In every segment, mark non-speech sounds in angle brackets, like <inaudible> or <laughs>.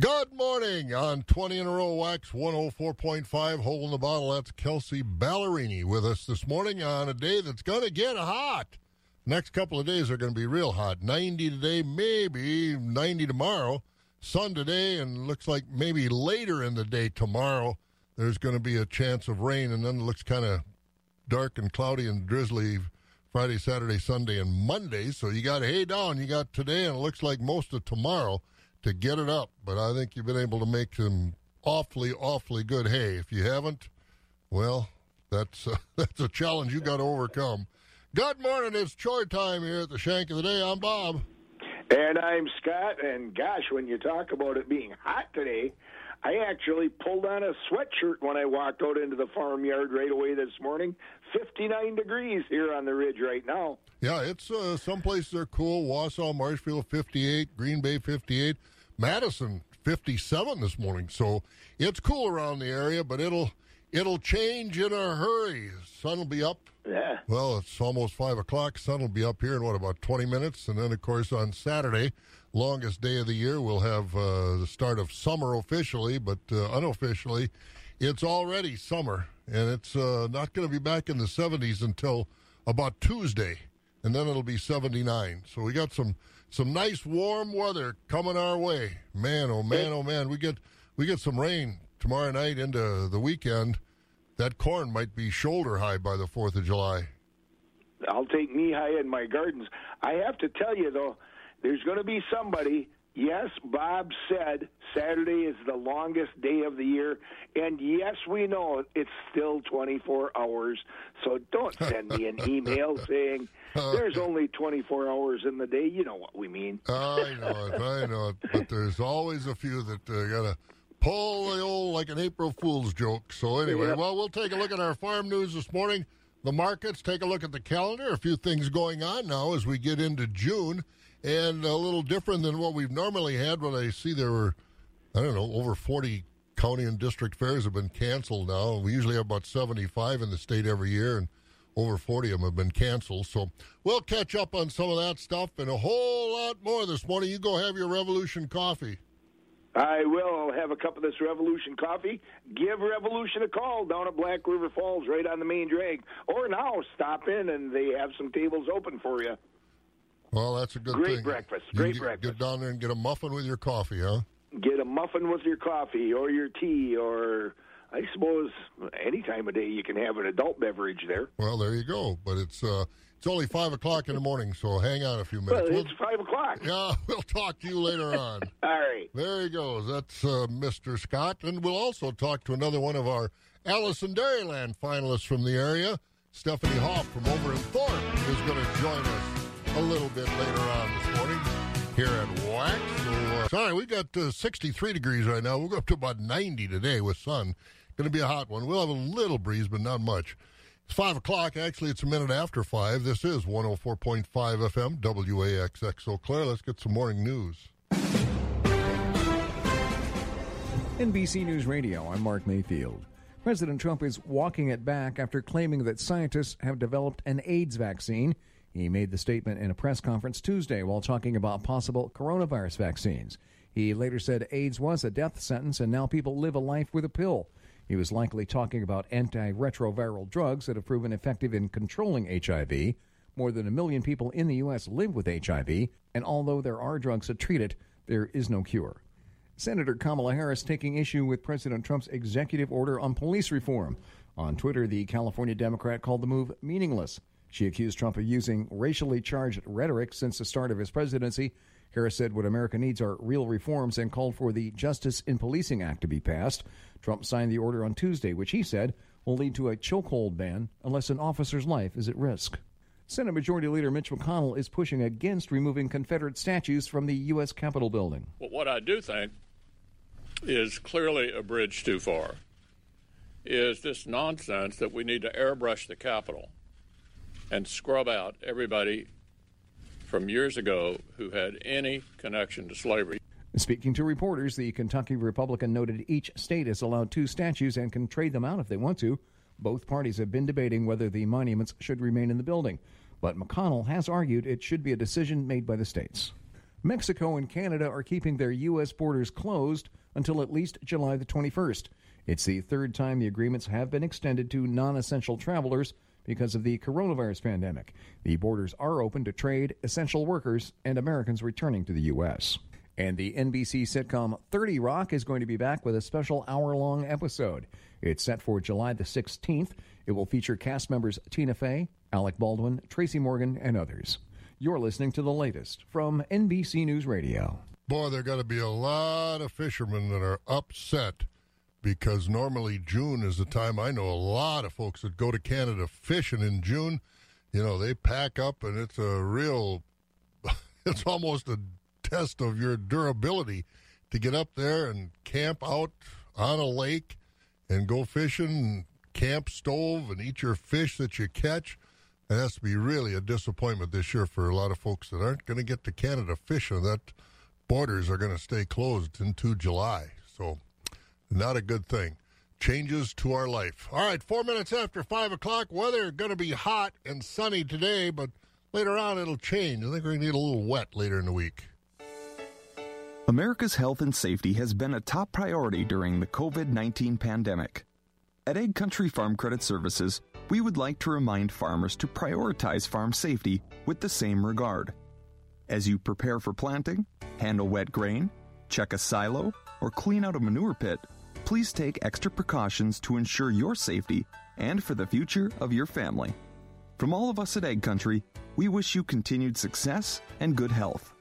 Good morning on 20 in a row wax 104.5 hole in the bottle. That's Kelsea Ballerini with us this morning on a day that's going to get hot. Next couple of days are going to be real hot. 90 today, maybe 90 tomorrow. Sun today, and looks like maybe later in the day tomorrow there's going to be a chance of rain, and then it looks kind of dark and cloudy and drizzly Friday, Saturday, Sunday, and Monday. So you got hay down. You got today, and it looks like most of tomorrow to get it up. But I think you've been able to make some awfully, awfully good hay. If you haven't, well, that's uh, <laughs> that's a challenge you got to overcome. Good morning. It's chore time here at the Shank of the Day. I'm Bob. And I'm Scott. And gosh, when you talk about it being hot today, I actually pulled on a sweatshirt when I walked out into the farmyard right away this morning. 59 degrees here on the ridge right now. Yeah, it's uh, some places are cool. Wausau, Marshfield, 58. Green Bay, 58. Madison 57 this morning. So it's cool around the area, but it'll it'll change in a hurry. Sun will be up. Yeah. Well, it's almost five o'clock. Sun will be up here in what about 20 minutes, and then of course on Saturday, longest day of the year, we'll have uh, the start of summer officially, but uh, unofficially, it's already summer, and it's uh, not going to be back in the 70s until about Tuesday, and then it'll be 79. So we got some some nice warm weather coming our way. Man, oh man, oh man, we get we get some rain tomorrow night into the weekend. That corn might be shoulder high by the Fourth of July. I'll take knee high in my gardens. I have to tell you though, there's going to be somebody. Yes, Bob said Saturday is the longest day of the year, and yes, we know it's still 24 hours. So don't send me an email <laughs> saying there's only 24 hours in the day. You know what we mean. I know it. I know it. But there's always a few that uh, got to pull the old like an April Fool's joke. So anyway, Yep. well, we'll take a look at our farm news this morning. The markets. Take a look at the calendar. A few things going on now as we get into June, and a little different than what we've normally had. When I see there were, I don't know, over 40 county and district fairs have been canceled now. We usually have about 75 in the state every year, and over 40 of them have been canceled. So we'll catch up on some of that stuff and a whole lot more this morning. You go have your Revolution coffee. I will have a cup of this Revolution coffee. Give Revolution a call down at Black River Falls, right on the main drag. Or now, stop in and they have some tables open for you. Well, that's a good Great thing. breakfast, You great get, breakfast. Get down there and get a muffin with your coffee, huh? Get a muffin with your coffee or your tea, or I suppose any time of day you can have an adult beverage there. Well, there you go. But it's uh, it's only five o'clock in the morning, so hang on a few Well, minutes. We'll- it's five o'clock. <laughs> yeah, we'll talk to you later on. <laughs> All right. There he goes. That's uh, Mr. Scott. And we'll also talk to another one of our Alice in Dairyland finalists from the area, Stephanie Hoff from over in Thorpe, is going to join us a little bit later on this morning here at Wax. So, sorry, we got uh, 63 degrees right now. We'll go up to about 90 today with sun. Going to be a hot one. We'll have a little breeze, but not much. It's 5 o'clock. Actually, it's a minute after 5. This is 104.5 FM, WAXX Eau Claire. Let's get some morning news. NBC News Radio, I'm Mark Mayfield. President Trump is walking it back after claiming that scientists have developed an AIDS vaccine. He made the statement in a press conference Tuesday while talking about possible coronavirus vaccines. He later said AIDS was a death sentence and now people live a life with a pill. He was likely talking about antiretroviral drugs that have proven effective in controlling HIV. More than a million people in the U.S. live with HIV, and although there are drugs that treat it, there is no cure. Senator Kamala Harris taking issue with President Trump's executive order on police reform. On Twitter, the California Democrat called the move meaningless. She accused Trump of using racially charged rhetoric since the start of his presidency. Harris said what America needs are real reforms and called for the Justice in Policing Act to be passed. Trump signed the order on Tuesday, which he said will lead to a chokehold ban unless an officer's life is at risk. Senate Majority Leader Mitch McConnell is pushing against removing Confederate statues from the U.S. Capitol building. But what I do think is clearly a bridge too far is this nonsense that we need to airbrush the Capitol and scrub out everybody from years ago who had any connection to slavery. Speaking to reporters, the Kentucky Republican noted each state is allowed two statues and can trade them out if they want to. Both parties have been debating whether the monuments should remain in the building, but McConnell has argued it should be a decision made by the states. Mexico and Canada are keeping their U.S. borders closed until at least July the 21st. It's the third time the agreements have been extended to non essential travelers because of the coronavirus pandemic. The borders are open to trade, essential workers, and Americans returning to the U.S. And the NBC sitcom 30 Rock is going to be back with a special hour long episode. It's set for July the 16th. It will feature cast members Tina Fey, Alec Baldwin, Tracy Morgan, and others. You're listening to the latest from NBC News Radio. Boy, there got to be a lot of fishermen that are upset because normally June is the time I know a lot of folks that go to Canada fishing in June. You know, they pack up and it's a real, <laughs> it's almost a test of your durability to get up there and camp out on a lake and go fishing, camp stove, and eat your fish that you catch. It has to be really a disappointment this year for a lot of folks that aren't going to get to Canada fishing. That borders are going to stay closed into July. So, not a good thing. Changes to our life. All right, four minutes after five o'clock. Weather going to be hot and sunny today, but later on it'll change. I think we're going to get a little wet later in the week. America's health and safety has been a top priority during the COVID 19 pandemic. At AgCountry Farm Credit Services, we would like to remind farmers to prioritize farm safety with the same regard. As you prepare for planting, handle wet grain, check a silo, or clean out a manure pit, please take extra precautions to ensure your safety and for the future of your family. From all of us at AgCountry, we wish you continued success and good health.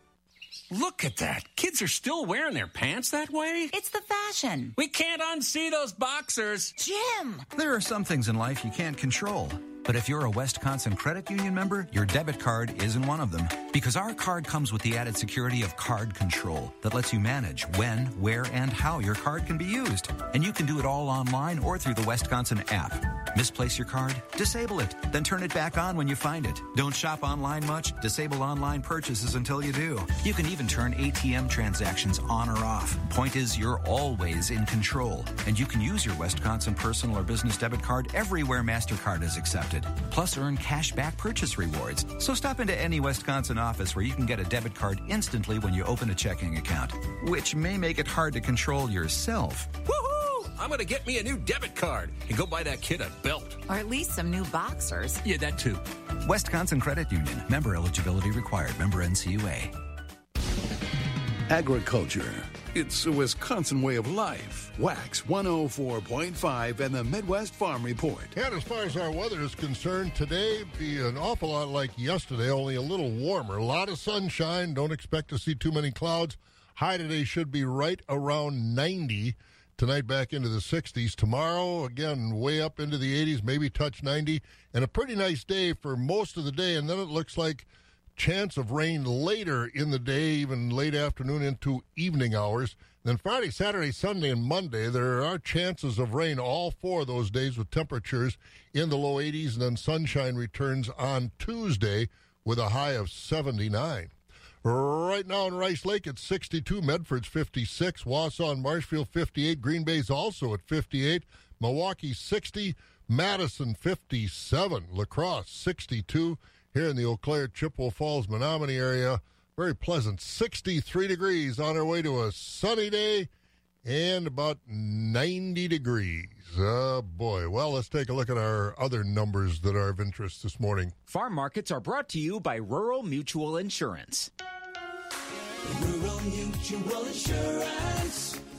Look at that. Kids are still wearing their pants that way? It's the fashion. We can't unsee those boxers. Jim! There are some things in life you can't control. But if you're a Wisconsin Credit Union member, your debit card isn't one of them. Because our card comes with the added security of card control that lets you manage when, where, and how your card can be used. And you can do it all online or through the Wisconsin app. Misplace your card? Disable it, then turn it back on when you find it. Don't shop online much? Disable online purchases until you do. You can even turn ATM transactions on or off. Point is, you're always in control. And you can use your Wisconsin personal or business debit card everywhere MasterCard is accepted. Plus, earn cash back purchase rewards. So stop into any Wisconsin office where you can get a debit card instantly when you open a checking account, which may make it hard to control yourself. Woohoo! I'm going to get me a new debit card and go buy that kid a belt. Or at least some new boxers. Yeah, that too. Wisconsin Credit Union. Member eligibility required. Member NCUA. Agriculture. It's a Wisconsin way of life. Wax 104.5 and the Midwest Farm Report. And as far as our weather is concerned, today be an awful lot like yesterday, only a little warmer. A lot of sunshine. Don't expect to see too many clouds. High today should be right around 90. Tonight back into the 60s. Tomorrow, again, way up into the 80s, maybe touch 90. And a pretty nice day for most of the day. And then it looks like chance of rain later in the day, even late afternoon into evening hours. Then Friday, Saturday, Sunday, and Monday, there are chances of rain all four of those days with temperatures in the low 80s. And then sunshine returns on Tuesday with a high of 79. Right now in Rice Lake, it's 62. Medford's 56. Wausau and Marshfield, 58. Green Bay's also at 58. Milwaukee, 60. Madison, 57. La Crosse, 62 here in the Eau Claire, Chippewa Falls, Menomonie area. Very pleasant, 63 degrees on our way to a sunny day and about 90 degrees. Oh, boy. Well, let's take a look at our other numbers that are of interest this morning. Farm markets are brought to you by Rural Mutual Insurance. Rural Mutual Insurance,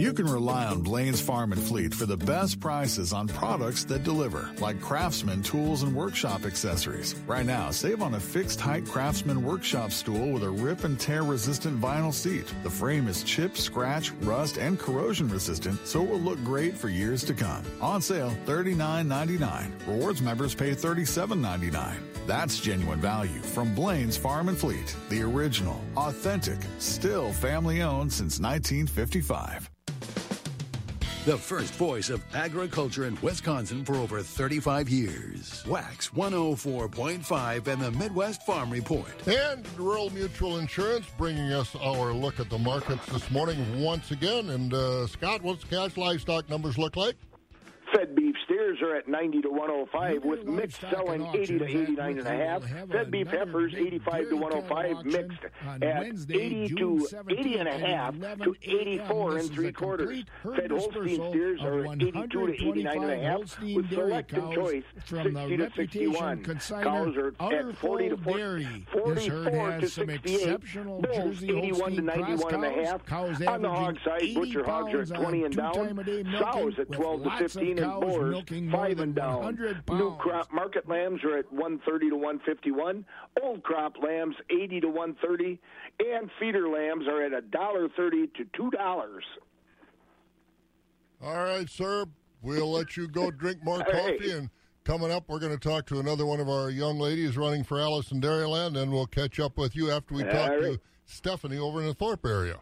You can rely on Blain's Farm and Fleet for the best prices on products that deliver, like Craftsman tools and workshop accessories. Right now, save on a fixed height Craftsman workshop stool with a rip and tear resistant vinyl seat. The frame is chip, scratch, rust, and corrosion resistant, so it will look great for years to come. On sale, $39.99. Rewards members pay $37.99. That's genuine value from Blain's Farm and Fleet, the original, authentic, still family owned since 1955. The first voice of agriculture in Wisconsin for over 35 years. Wax 104.5 and the Midwest Farm Report. And Rural Mutual Insurance bringing us our look at the markets this morning once again. And uh, Scott, what's cash livestock numbers look like? Fed beef steers are at 90 to 105, with mixed selling 80 to 89 and a half. Fed beef heifers 85 to 105, mixed at 80 to 80 and a half to 84 and three quarters. Fed Holstein steers are 82 to 89 and a half, with selected choice 60 to 61. Cows are at 40 to 40, 44 to 68. Bulls 81 to 91 and a half. On the hog side, butcher hogs are at 20 and down. Sows at 12 to 15 and boars five and down. New crop market lambs are at 130 to 151. Old crop lambs 80 to 130, and feeder lambs are at a dollar thirty to two dollars. All right, sir. We'll let you go drink more <laughs> coffee. And coming up, we're going to talk to another one of our young ladies running for Alice Allison Dairyland, and we'll catch up with you after we All talk right. to Stephanie over in the Thorpe area.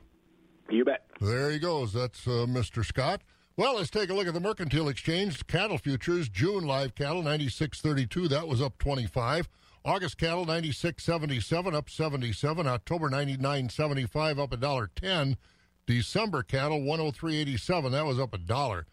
You bet. There he goes. That's uh, Mr. Scott. Well, let's take a look at the Mercantile Exchange cattle futures. June live cattle 96.32. That was up 25. August cattle 96.77, up 77. October 99.75, up a dollar 10. December cattle 103.87. That was up a dollar.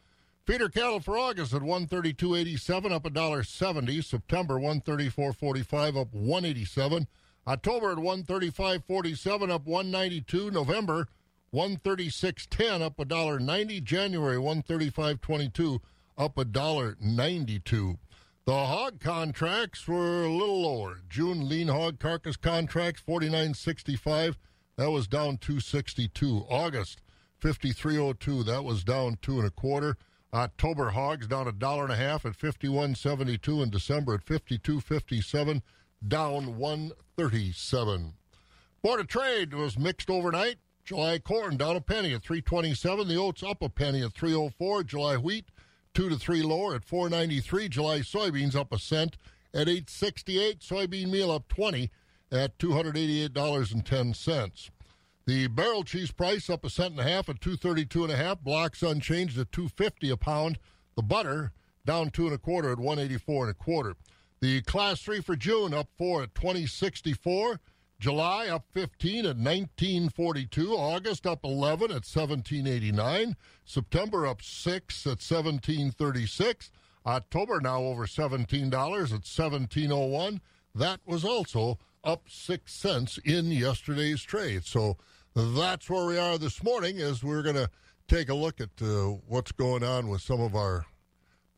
Feeder cattle for August at 132.87, up a dollar 70. September 134.45, up 187. October at 135.47, up 192. November 136.10, up a dollar 90. January 135.22, up a dollar 92. The hog contracts were a little lower. June lean hog carcass contracts 49.65. That was down 262. August 53.02. That was down two and a quarter. October hogs down a dollar and a half at 51.72. in December at 52.57, down 137. Board of Trade was mixed overnight. July corn down a penny at 327. The oats up a penny at 304. July wheat two to three lower at 493. July soybeans up a cent at 868. Soybean meal up 20 at $288.10. The barrel cheese price up a cent and a half at 232 and a half. Blocks unchanged at 250 a pound. The butter down two and a quarter at 184 and a quarter. The class three for June up four at 2064. July up 15 at 1942. August up 11 at 1789. September up 6 at 1736. October now over $17 at 1701. That was also up 6 cents in yesterday's trade. So that's where we are this morning as we're going to take a look at uh, what's going on with some of our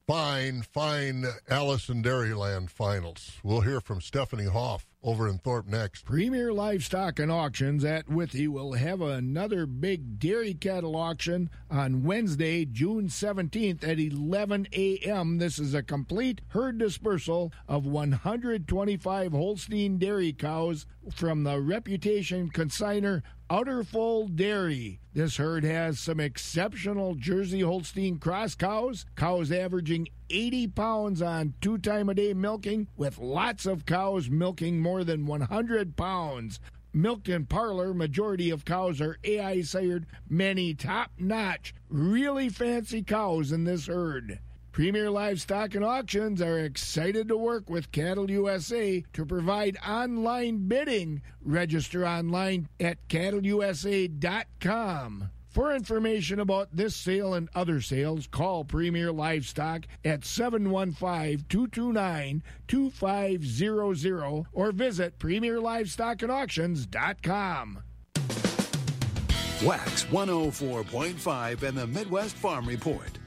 fine, fine Alice Allison Dairyland finals. We'll hear from Stephanie Hoff over in Thorpe next. Premier Livestock and Auctions at Withee will have another big dairy cattle auction on Wednesday, June 17th at 11 a.m. This is a complete herd dispersal of 125 Holstein dairy cows from the Reputation consigner Outerfold Dairy. This herd has some exceptional Jersey Holstein cross cows, cows averaging 80 pounds on two time a day milking, with lots of cows milking more than 100 pounds. Milked in parlor, majority of cows are AI sired, many top notch, really fancy cows in this herd. Premier Livestock and Auctions are excited to work with Cattle USA to provide online bidding. Register online at cattleusa.com. For information about this sale and other sales, call Premier Livestock at 715 229 2500 or visit PremierLivestockandAuctions.com. Wax 104.5 and the Midwest Farm Report.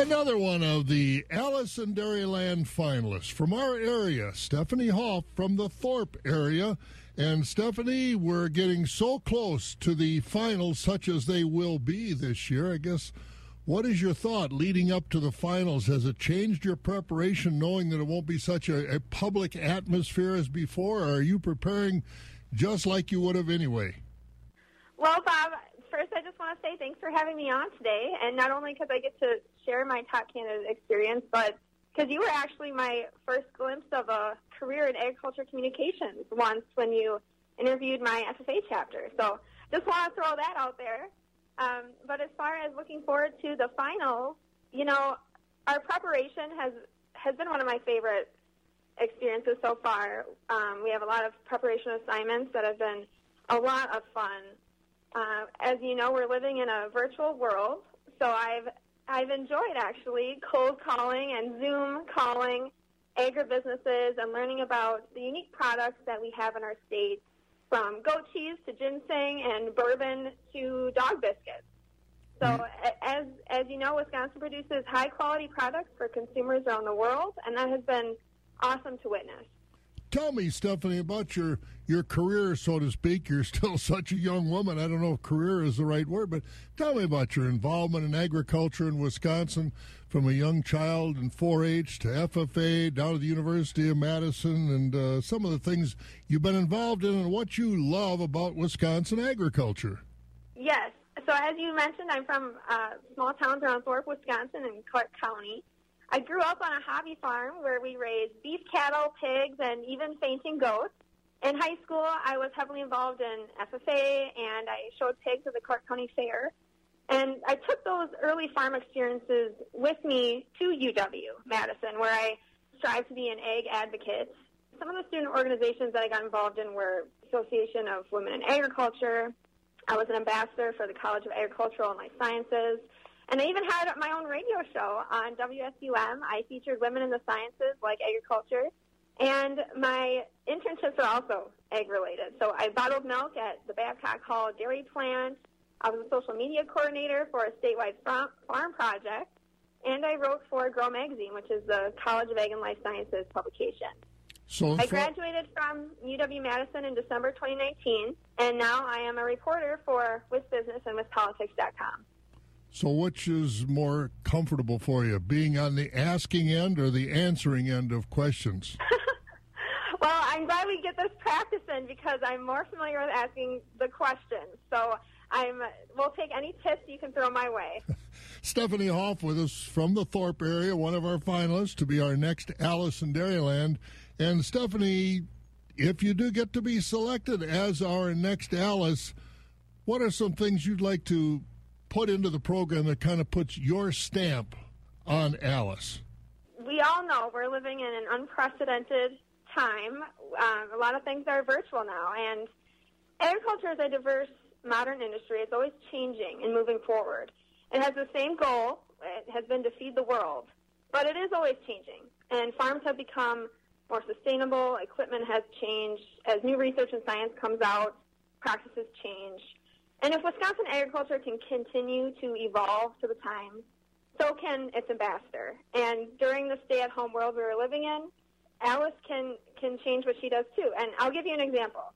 Another one of the Alice in Dairyland finalists from our area, Stephanie Hoff from the Thorpe area. And Stephanie, we're getting so close to the finals, such as they will be this year. I guess, what is your thought leading up to the finals? Has it changed your preparation, knowing that it won't be such a, a public atmosphere as before? Or are you preparing just like you would have anyway? Well, Bob, first I just want to say thanks for having me on today, and not only because I get to share my top candidate experience, but because you were actually my first glimpse of a career in agriculture communications once when you interviewed my FFA chapter. So just want to throw that out there. Um, but as far as looking forward to the finals, you know, our preparation has has been one of my favorite experiences so far. Um, we have a lot of preparation assignments that have been a lot of fun. Uh, as you know, we're living in a virtual world, so I've I've enjoyed actually cold calling and Zoom calling agribusinesses and learning about the unique products that we have in our state, from goat cheese to ginseng and bourbon to dog biscuits. So, a- as as you know, Wisconsin produces high quality products for consumers around the world, and that has been awesome to witness. Tell me, Stephanie, about your your career, so to speak. You're still <laughs> such a young woman. I don't know if career is the right word, but tell me about your involvement in agriculture in Wisconsin from a young child in 4-H to FFA down to the University of Madison, and uh, some of the things you've been involved in and what you love about Wisconsin agriculture. Yes. So as you mentioned, I'm from uh, small towns around Thorpe, Wisconsin, in Clark County. I grew up on a hobby farm where we raised beef cattle, pigs, and even fainting goats. In high school, I was heavily involved in FFA, and I showed pigs at the Clark County Fair. And I took those early farm experiences with me to UW Madison, where I strive to be an ag advocate. Some of the student organizations that I got involved in were Association of Women in Agriculture. I was an ambassador for the College of Agricultural and Life Sciences. And I even had my own radio show on WSUM. I featured women in the sciences like agriculture. And my internships are also ag related. So I bottled milk at the Babcock Hall Dairy Plant. I was a social media coordinator for a statewide farm, project. And I wrote for Grow Magazine, which is the College of Ag and Life Sciences publication. So, I graduated from UW Madison in December 2019, and now I am a reporter for WisBusiness and WisPolitics.com. So, which is more comfortable for you, being on the asking end or the answering end of questions? <laughs> Well, I'm glad we get this practice in because I'm more familiar with asking the questions. So I'm we'll take any tips you can throw my way. <laughs> Stephanie Hoff with us from the Thorpe area, one of our finalists to be our next Alice in Dairyland. And Stephanie, if you do get to be selected as our next Alice, what are some things you'd like to put into the program that kind of puts your stamp on Alice? We all know we're living in an unprecedented time. Um, a lot of things are virtual now, and agriculture is a diverse modern industry. It's always changing and moving forward. It has the same goal. It has been to feed the world, but it is always changing. And farms have become more sustainable. Equipment has changed as new research and science comes out. Practices change. And if Wisconsin agriculture can continue to evolve to the times, so can its ambassador. And during the stay-at-home world we are living in, Alice can can change what she does too. And I'll give you an example.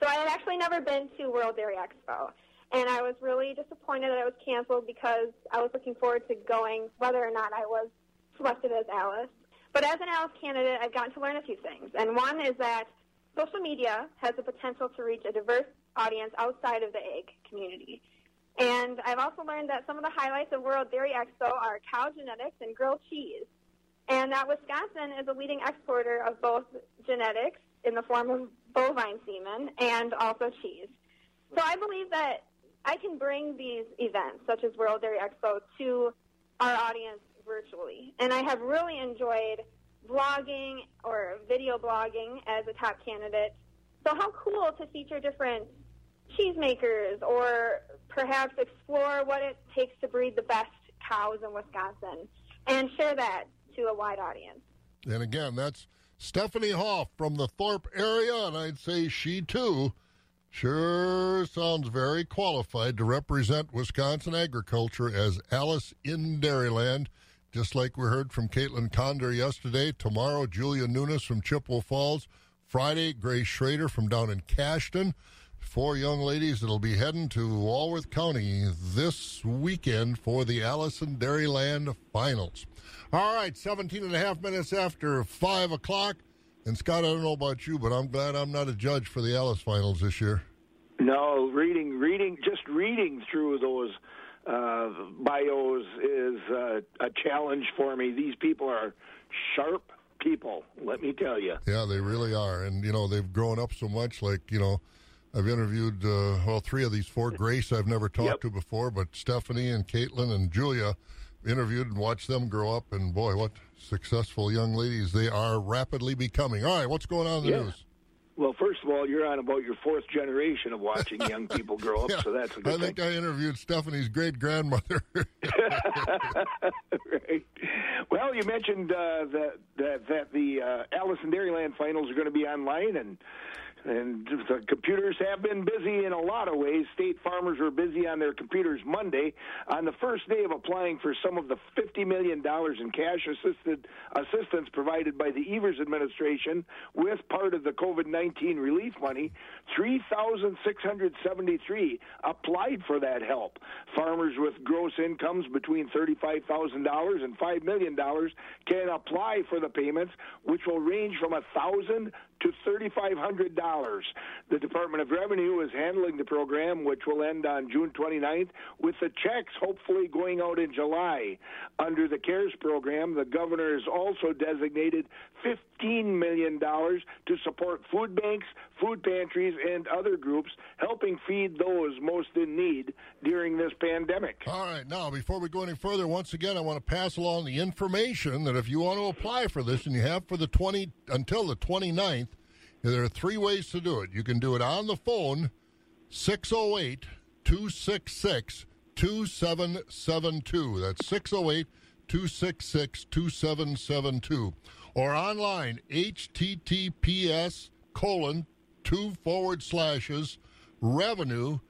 So I had actually never been to World Dairy Expo, and I was really disappointed that it was canceled because I was looking forward to going, whether or not I was selected as Alice. But as an Alice candidate, I've gotten to learn a few things, and one is that social media has the potential to reach a diverse audience outside of the ag community. And I've also learned that some of the highlights of World Dairy Expo are cow genetics and grilled cheese. And that Wisconsin is a leading exporter of both genetics in the form of bovine semen and also cheese. So I believe that I can bring these events, such as World Dairy Expo, to our audience virtually. And I have really enjoyed blogging or video blogging as a top candidate. So how cool to feature different cheesemakers or perhaps explore what it takes to breed the best cows in Wisconsin and share that to a wide audience. And again, that's Stephanie Hoff from the Thorpe area, and I'd say she too sure sounds very qualified to represent Wisconsin agriculture as Alice in Dairyland. Just like we heard from Caitlin Conder yesterday, tomorrow Julia Nunes from Chippewa Falls, Friday Grace Schrader from down in Cashton. Four young ladies that'll be heading to Walworth County this weekend for the Alice in Dairyland Finals. All right, 17 and a half minutes after 5 o'clock. And Scott, I don't know about you, but I'm glad I'm not a judge for the Alice Finals this year. No, reading, reading, just reading through those uh, bios is uh, a challenge for me. These people are sharp people, let me tell you. Yeah, they really are. And, you know, they've grown up so much. Like, you know, I've interviewed uh, well three of these four. Grace I've never talked Yep. to before, but Stephanie and Caitlin and Julia interviewed and watched them grow up. And boy, what successful young ladies they are rapidly becoming. All right, what's going on in the Yeah. news? Well, first of all, you're on about your fourth generation of watching young people grow up, <laughs> Yeah, so that's a I good I think thing. I interviewed Stephanie's great grandmother. <laughs> <laughs> right. Well, you mentioned uh, that that that the uh, Alice in Dairyland finals are going to be online, and and the computers have been busy in a lot of ways. State farmers were busy on their computers Monday on the first day of applying for some of the fifty million dollars in cash assisted assistance provided by the Evers administration with part of the COVID nineteen relief money. Three thousand six hundred seventy three applied for that help. Farmers with gross incomes between thirty-five thousand dollars and five million dollars can apply for the payments, which will range from a thousand to thirty-five hundred dollars. The Department of Revenue is handling the program, which will end on June 29th, with the checks hopefully going out in July. Under the CARES program, the governor has also designated $15 million to support food banks, food pantries, and other groups helping feed those most in need during this pandemic. All right, now before we go any further, once again, I want to pass along the information that if you want to apply for this, and you have for the 20 until the 29th, there are three ways to do it. You can do it on the phone, 608 266 2772. That's 608 266 2772. Or online, https colon two forward slashes revenue.wi.gov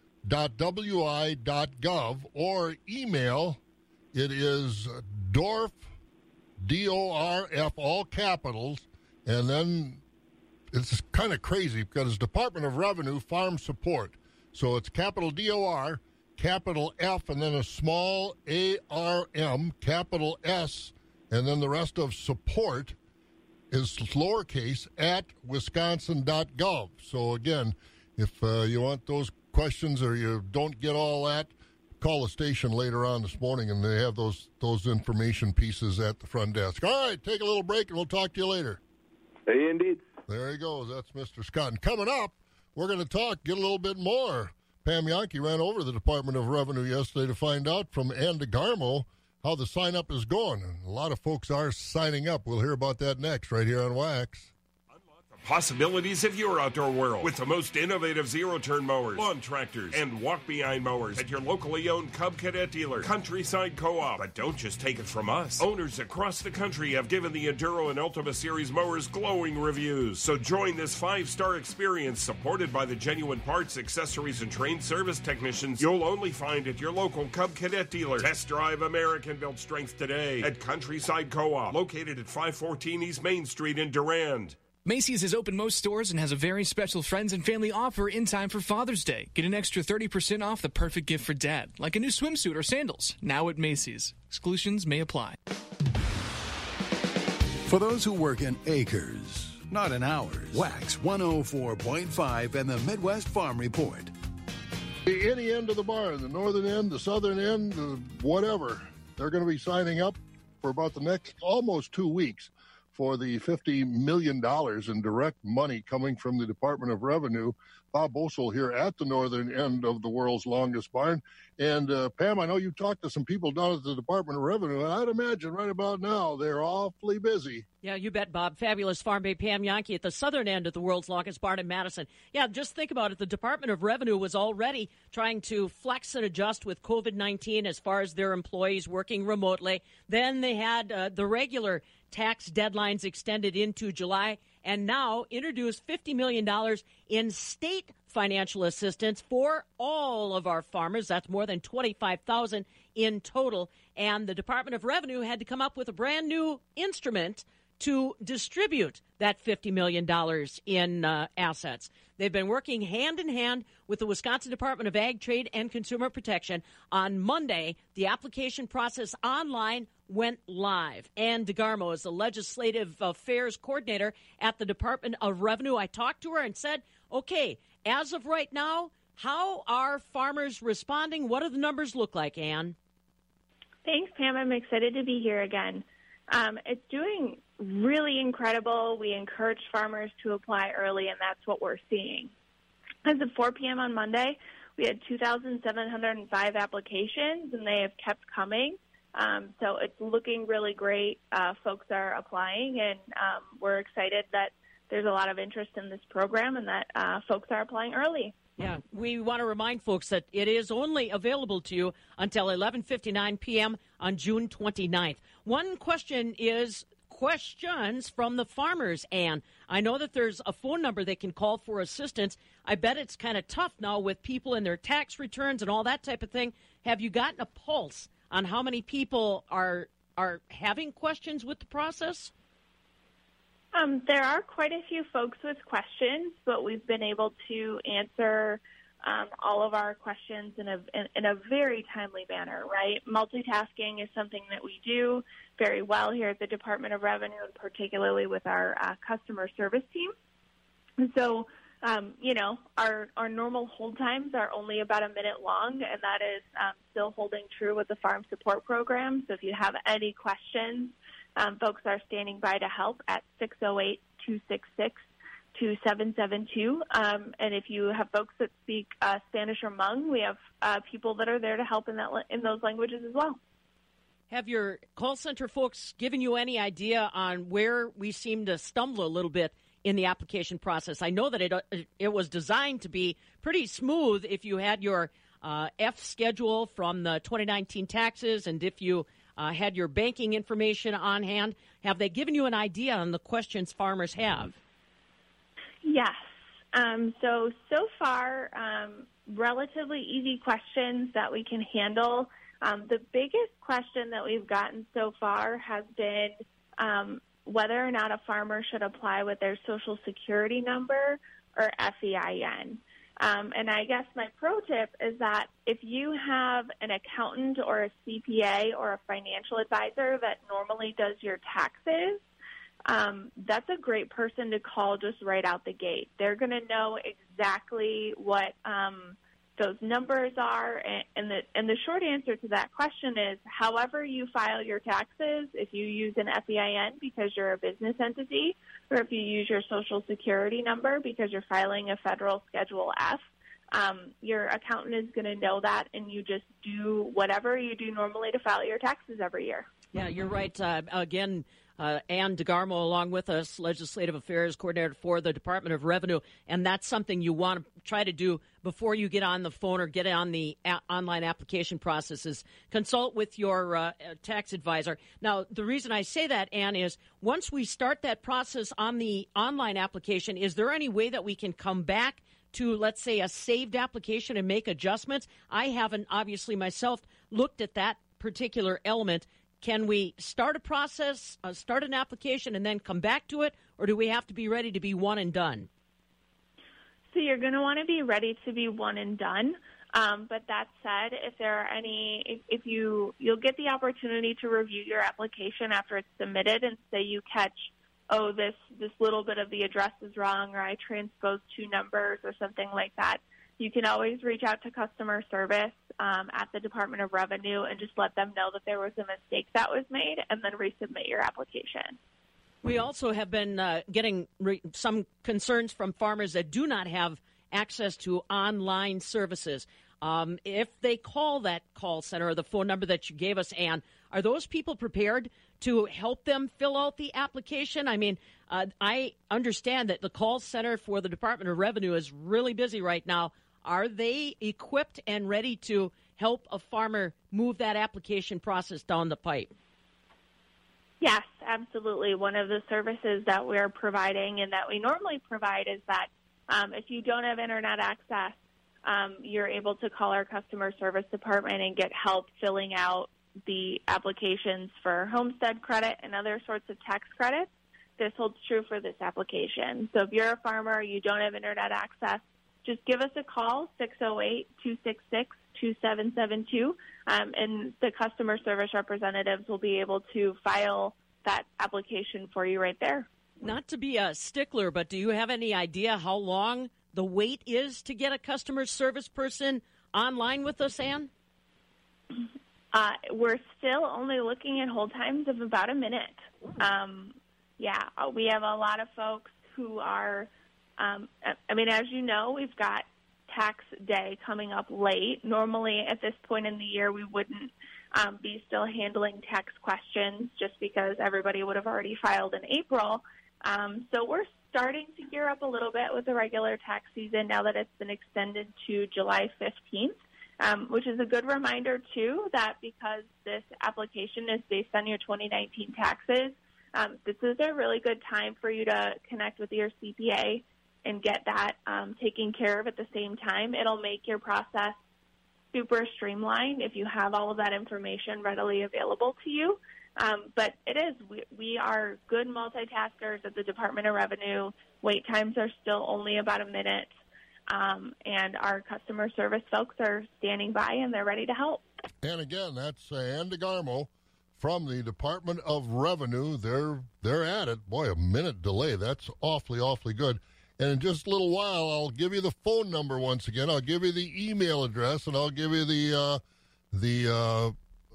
or email. It is Dorf, D O R F, all capitals, and then it's kind of crazy because it's Department of Revenue Farm Support. So it's capital D O R, capital F, and then a small A R M, capital S, and then the rest of support is lowercase at wisconsin.gov. So again, if uh, you want those questions or you don't get all that, call the station later on this morning and they have those those information pieces at the front desk. All right, take a little break and we'll talk to you later. Hey, indeed. There he goes. That's Mr. Scott. And coming up, we're going to talk, get a little bit more. Pam Jahnke ran over to the Department of Revenue yesterday to find out from Ann DeGarmo how the sign up is going. And a lot of folks are signing up. We'll hear about that next, right here on Wax. Possibilities of your outdoor world with the most innovative zero turn mowers, lawn tractors, and walk behind mowers at your locally owned Cub Cadet dealer, Countryside Co op. But don't just take it from us. Owners across the country have given the Enduro and Ultima Series mowers glowing reviews. So join this five star experience supported by the genuine parts, accessories, and trained service technicians you'll only find at your local Cub Cadet dealer. Test drive American built strength today at Countryside Co op, located at 514 East Main Street in Durand. Macy's has opened most stores and has a very special friends and family offer in time for Father's Day. Get an extra 30% off the perfect gift for dad, like a new swimsuit or sandals. Now at Macy's. Exclusions may apply. For those who work in acres, not in hours, Wax 104.5 and the Midwest Farm Report. The Any end of the barn, the northern end, the southern end, the whatever, they're going to be signing up for about the next almost two weeks for the $50 million in direct money coming from the Department of Revenue. Bob Bosold here at the northern end of the world's longest barn. And uh, Pam, I know you talked to some people down at the Department of Revenue, and I'd imagine right about now they're awfully busy. Yeah, you bet, Bob. Fabulous Farm Babe Pam Jahnke at the southern end of the world's longest barn in Madison. Yeah, just think about it. The Department of Revenue was already trying to flex and adjust with COVID 19 as far as their employees working remotely. Then they had uh, the regular tax deadlines extended into July and now introduced $50 million in state financial assistance for all of our farmers. That's more than 25,000 in total. And the Department of Revenue had to come up with a brand new instrument to distribute that $50 million in uh, assets. They've been working hand in hand with the Wisconsin Department of Ag, Trade, and Consumer Protection. On Monday, the application process online went live. Ann DeGarmo is the legislative affairs coordinator at the Department of Revenue. I talked to her and said, okay, as of right now, how are farmers responding? What do the numbers look like, Ann? Thanks, Pam. I'm excited to be here again. Um, it's doing really incredible. We encourage farmers to apply early, and that's what we're seeing. As of 4 p.m. on Monday, we had 2,705 applications, and they have kept coming. Um, so it's looking really great. Uh, folks are applying, and um, we're excited that there's a lot of interest in this program and that uh, folks are applying early. Yeah, we want to remind folks that it is only available to you until 11:59 p.m. on June 29th. One question is questions from the farmers, and I know that there's a phone number they can call for assistance. I bet it's kind of tough now with people and their tax returns and all that type of thing. Have you gotten a pulse on how many people are are having questions with the process? Um, there are quite a few folks with questions, but we've been able to answer um, all of our questions in a in, in, a very timely manner. Right, multitasking is something that we do very well here at the Department of Revenue, and particularly with our uh, customer service team. And so, um, you know, our our normal hold times are only about a minute long, and that is um, still holding true with the Farm Support Program. So, if you have any questions um, folks are standing by to help at 608 266 2772. Um, and if you have folks that speak uh, Spanish or Hmong, we have uh, people that are there to help in, that, in those languages as well. Have your call center folks given you any idea on where we seem to stumble a little bit in the application process? I know that it, uh, it was designed to be pretty smooth if you had your uh, F schedule from the 2019 taxes and if you uh, had your banking information on hand. Have they given you an idea on the questions farmers have? Yes. Um, so, so far, um, relatively easy questions that we can handle. Um, the biggest question that we've gotten so far has been um, whether or not a farmer should apply with their social security number or FEIN. Um, and I guess my pro tip is that if you have an accountant or a CPA or a financial advisor that normally does your taxes, um, that's a great person to call just right out the gate. They're going to know exactly what um, those numbers are, and, and the and the short answer to that question is, however you file your taxes, if you use an FEIN because you're a business entity, or if you use your Social Security number because you're filing a federal Schedule F, um, your accountant is going to know that, and you just do whatever you do normally to file your taxes every year. Yeah, you're right. Uh, again, uh, Ann DeGarmo along with us, Legislative Affairs Coordinator for the Department of Revenue, and that's something you want to try to do before you get on the phone or get on the a- online application processes. Consult with your uh, tax advisor. Now, the reason I say that, Ann, is once we start that process on the online application, is there any way that we can come back? to, let's say, a saved application and make adjustments. I haven't, obviously, myself looked at that particular element. Can we start a process, uh, start an application, and then come back to it, or do we have to be ready to be one and done? So you're going to want to be ready to be one and done. Um, but that said, if there are any, if, if you you'll get the opportunity to review your application after it's submitted, and say you catch, oh, this this little bit of the address is wrong, or I transposed two numbers, or something like that. You can always reach out to customer service um, at the Department of Revenue and just let them know that there was a mistake that was made, and then resubmit your application. We also have been uh, getting re- some concerns from farmers that do not have access to online services. Um, if they call that call center or the phone number that you gave us, Ann, are those people prepared to help them fill out the application? I mean, uh, I understand that the call center for the Department of Revenue is really busy right now. Are they equipped and ready to help a farmer move that application process down the pipe? Yes, absolutely. One of the services that we're providing and that we normally provide is that um, if you don't have internet access, um, you're able to call our customer service department and get help filling out the applications for homestead credit and other sorts of tax credits. This holds true for this application. So if you're a farmer, you don't have internet access, just give us a call, 608 266 2772, um, and the customer service representatives will be able to file that application for you right there. Not to be a stickler, but do you have any idea how long the wait is to get a customer service person online with us, Ann? Uh, we're still only looking at hold times of about a minute. Um, yeah, we have a lot of folks who are, um, I mean, as you know, we've got tax day coming up late. Normally, at this point in the year, we wouldn't um, be still handling tax questions just because everybody would have already filed in April. Um, so we're starting to gear up a little bit with the regular tax season now that it's been extended to July 15th. Um, which is a good reminder too that because this application is based on your 2019 taxes, um, this is a really good time for you to connect with your CPA and get that um, taken care of at the same time. It'll make your process super streamlined if you have all of that information readily available to you. Um, but it is, we, we are good multitaskers at the Department of Revenue. Wait times are still only about a minute. Um, and our customer service folks are standing by and they're ready to help. And again, that's uh, Ann DeGarmo from the Department of Revenue. They're they're at it. Boy, a minute delay. That's awfully awfully good. And in just a little while, I'll give you the phone number once again. I'll give you the email address, and I'll give you the uh, the uh,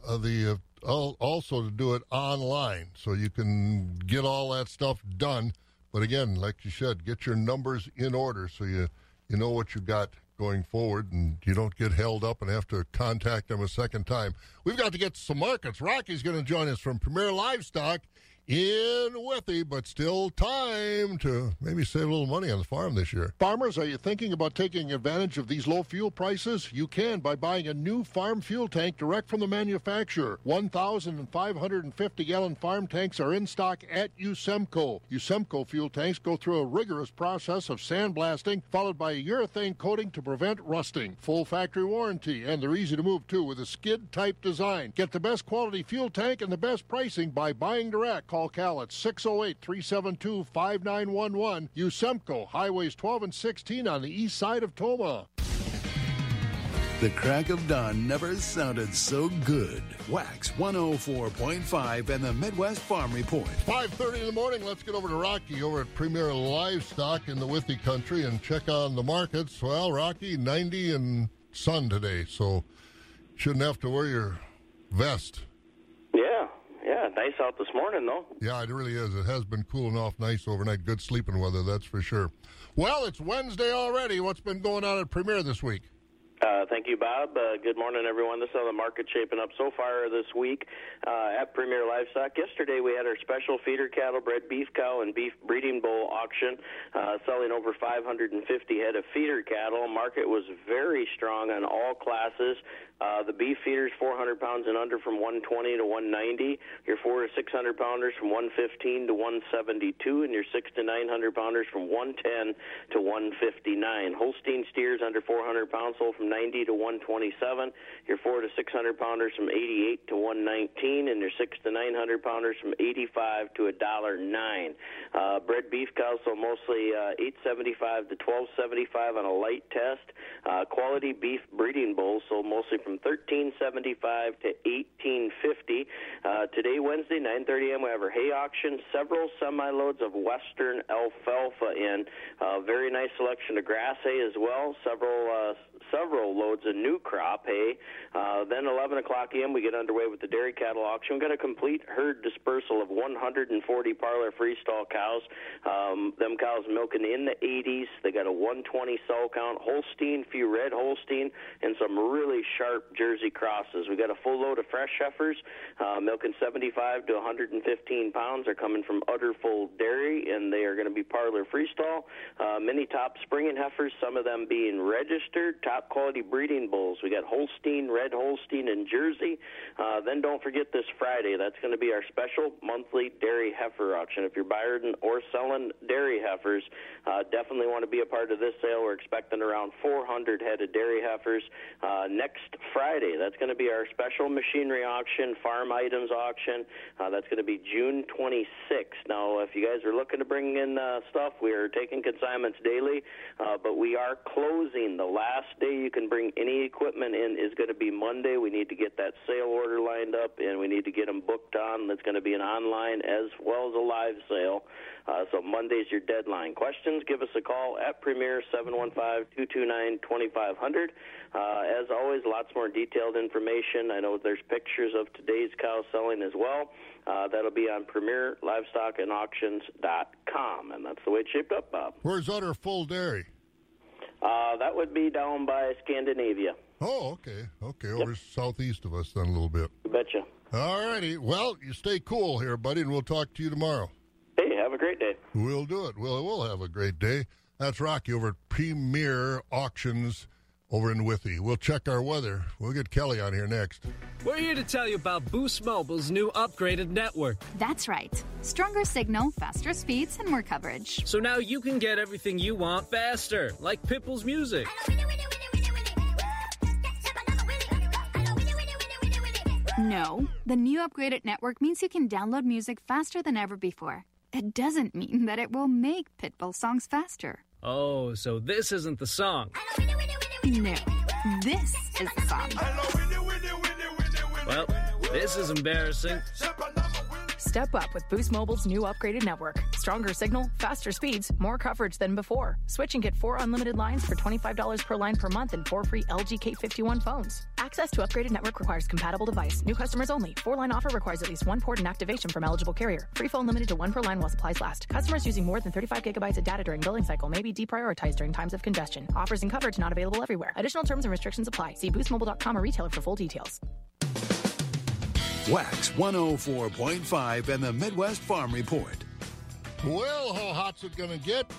uh, the uh, also to do it online, so you can get all that stuff done. But again, like you said, get your numbers in order so you you know what you got going forward and you don't get held up and have to contact them a second time. We've got to get to some markets. Rocky's going to join us from Premier Livestock in Withee, but still time to maybe save a little money on the farm this year. Farmers, are you thinking about taking advantage of these low fuel prices? You can by buying a new farm fuel tank direct from the manufacturer. 1,550 gallon farm tanks are in stock at Usemco. Usemco fuel tanks go through a rigorous process of sandblasting, followed by a urethane coating to prevent rusting. Full factory warranty, and they're easy to move too with a skid type design. Get the best quality fuel tank and the best pricing by buying direct. Call Cal at 608 372 5911. Usemco, Highways 12 and 16 on the east side of Tomah. The crack of dawn never sounded so good. WAXX 104.5 and the Midwest Farm Report. 5.30 in the morning, let's get over to Rocky over at Premier Livestock in the Withee country and check on the markets. Well, Rocky, 90 and sun today, so shouldn't have to wear your vest. Yeah, yeah, nice out this morning, though. Yeah, it really is. It has been cooling off nice overnight. Good sleeping weather, that's for sure. Well, it's Wednesday already. What's been going on at Premier this week? Uh, thank you, Bob. Uh, good morning, everyone. This is how the market's shaping up so far this week uh, at Premier Livestock. Yesterday, we had our special feeder cattle, bred beef cow, and beef breeding bull auction, uh, selling over 550 head of feeder cattle. Market was very strong on all classes. Uh, the beef feeders, 400 pounds and under, from 120 to 190. Your four to 600 pounders from 115 to 172, and your six to 900 pounders from 110 to 159. Holstein steers under 400 pounds sold from 90 to 127. Your four to 600 pounders from 88 to 119, and your six to 900 pounders from 85 to a dollar nine. Uh, bred beef cows sold mostly uh, 875 to 1275 on a light test. Uh, quality beef breeding bulls sold mostly from 1375 to 1850. Uh, today, Wednesday, 9:30 a.m. We have our hay auction. Several semi loads of western alfalfa in. Uh, very nice selection of grass hay as well. Several uh, several loads of new crop hay. Uh, then 11 o'clock a.m. we get underway with the dairy cattle auction. We've got a complete herd dispersal of 140 parlor freestall cows. Um, them cows milking in the 80s. They got a 120 cell count, Holstein, few red Holstein, and some really sharp Jersey crosses. We got a full load of fresh heifers, uh, milking 75 to 115 pounds. They're coming from Udderfull Dairy, and they are going to be parlor freestall. Uh, many top springing heifers, some of them being registered. Top quality breeding bulls. We got Holstein, red Holstein, and Jersey. Uh, then don't forget this Friday. That's going to be our special monthly dairy heifer auction. If you're buying or selling dairy heifers, uh, definitely want to be a part of this sale. We're expecting around 400 head of dairy heifers uh, next Friday. That's going to be our special machinery auction, farm items auction. Uh, that's going to be June 26th. Now, if you guys are looking to bring in uh, stuff, we are taking consignments daily, uh, but we are closing. The last day you can bring any equipment in is going to be Monday. We need to get that sale order lined up, and we need to get them booked on. That's going to be an online as well as a live sale. Uh, so Monday's your deadline. Questions? Give us a call at Premier 715-229-2500. Uh, as always, lots more detailed information. I know there's pictures of today's cow selling as well. Uh, that'll be on PremierLivestockAndAuctions.com, and that's the way it's shaped up, Bob. Where's Udderfull Dairy? Uh, that would be down by Scandinavia. Oh, okay. Okay, over southeast of us then a little bit. You betcha. All righty. Well, you stay cool here, buddy, and we'll talk to you tomorrow. Hey, have a great day. We'll do it. We'll, we'll have a great day. That's Rocky over at Premier Auctions over in Withee. We'll check our weather. We'll get Kelly on here next. We're here to tell you about Boost Mobile's new upgraded network. That's right. Stronger signal, faster speeds, and more coverage. So now you can get everything you want faster, like Pitbull's music. No, the new upgraded network means you can download music faster than ever before. It doesn't mean that it will make Pitbull songs faster. Oh, so this isn't the song. No, this is the song. Well, this is embarrassing. Step up with Boost Mobile's new upgraded network. Stronger signal, faster speeds, more coverage than before. Switch and get four unlimited lines for $25 per line per month and four free LG K51 phones. Access to upgraded network requires compatible device. New customers only. Four line offer requires at least one port and activation from eligible carrier. Free phone limited to one per line while supplies last. Customers using more than 35 gigabytes of data during billing cycle may be deprioritized during times of congestion. Offers and coverage not available everywhere. Additional terms and restrictions apply. See boostmobile.com or retailer for full details. WAXX 104.5 and the Midwest Farm Report. Well, how hot's it going to get?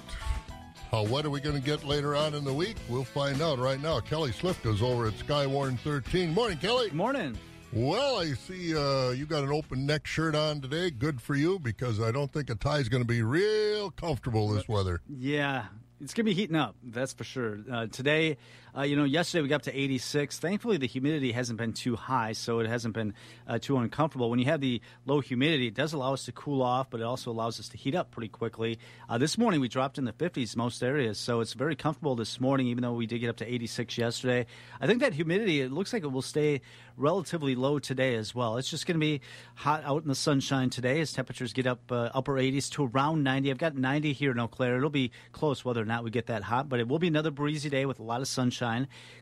How wet are we going to get later on in the week? We'll find out right now. Kelly Slifka's over at Skywarn 13. Morning, Kelly. Morning. Well, I see uh, you got an open neck shirt on today. Good for you because I don't think a tie is going to be real comfortable this weather. Yeah, it's going to be heating up, that's for sure. Uh, today, uh, you know, yesterday we got up to 86. Thankfully, the humidity hasn't been too high, so it hasn't been uh, too uncomfortable. When you have the low humidity, it does allow us to cool off, but it also allows us to heat up pretty quickly. Uh, this morning we dropped in the 50s most areas, so it's very comfortable this morning, even though we did get up to 86 yesterday. I think that humidity, it looks like it will stay relatively low today as well. It's just going to be hot out in the sunshine today as temperatures get up uh, upper 80s to around 90. I've got 90 here in Eau Claire. It'll be close whether or not we get that hot, but it will be another breezy day with a lot of sunshine.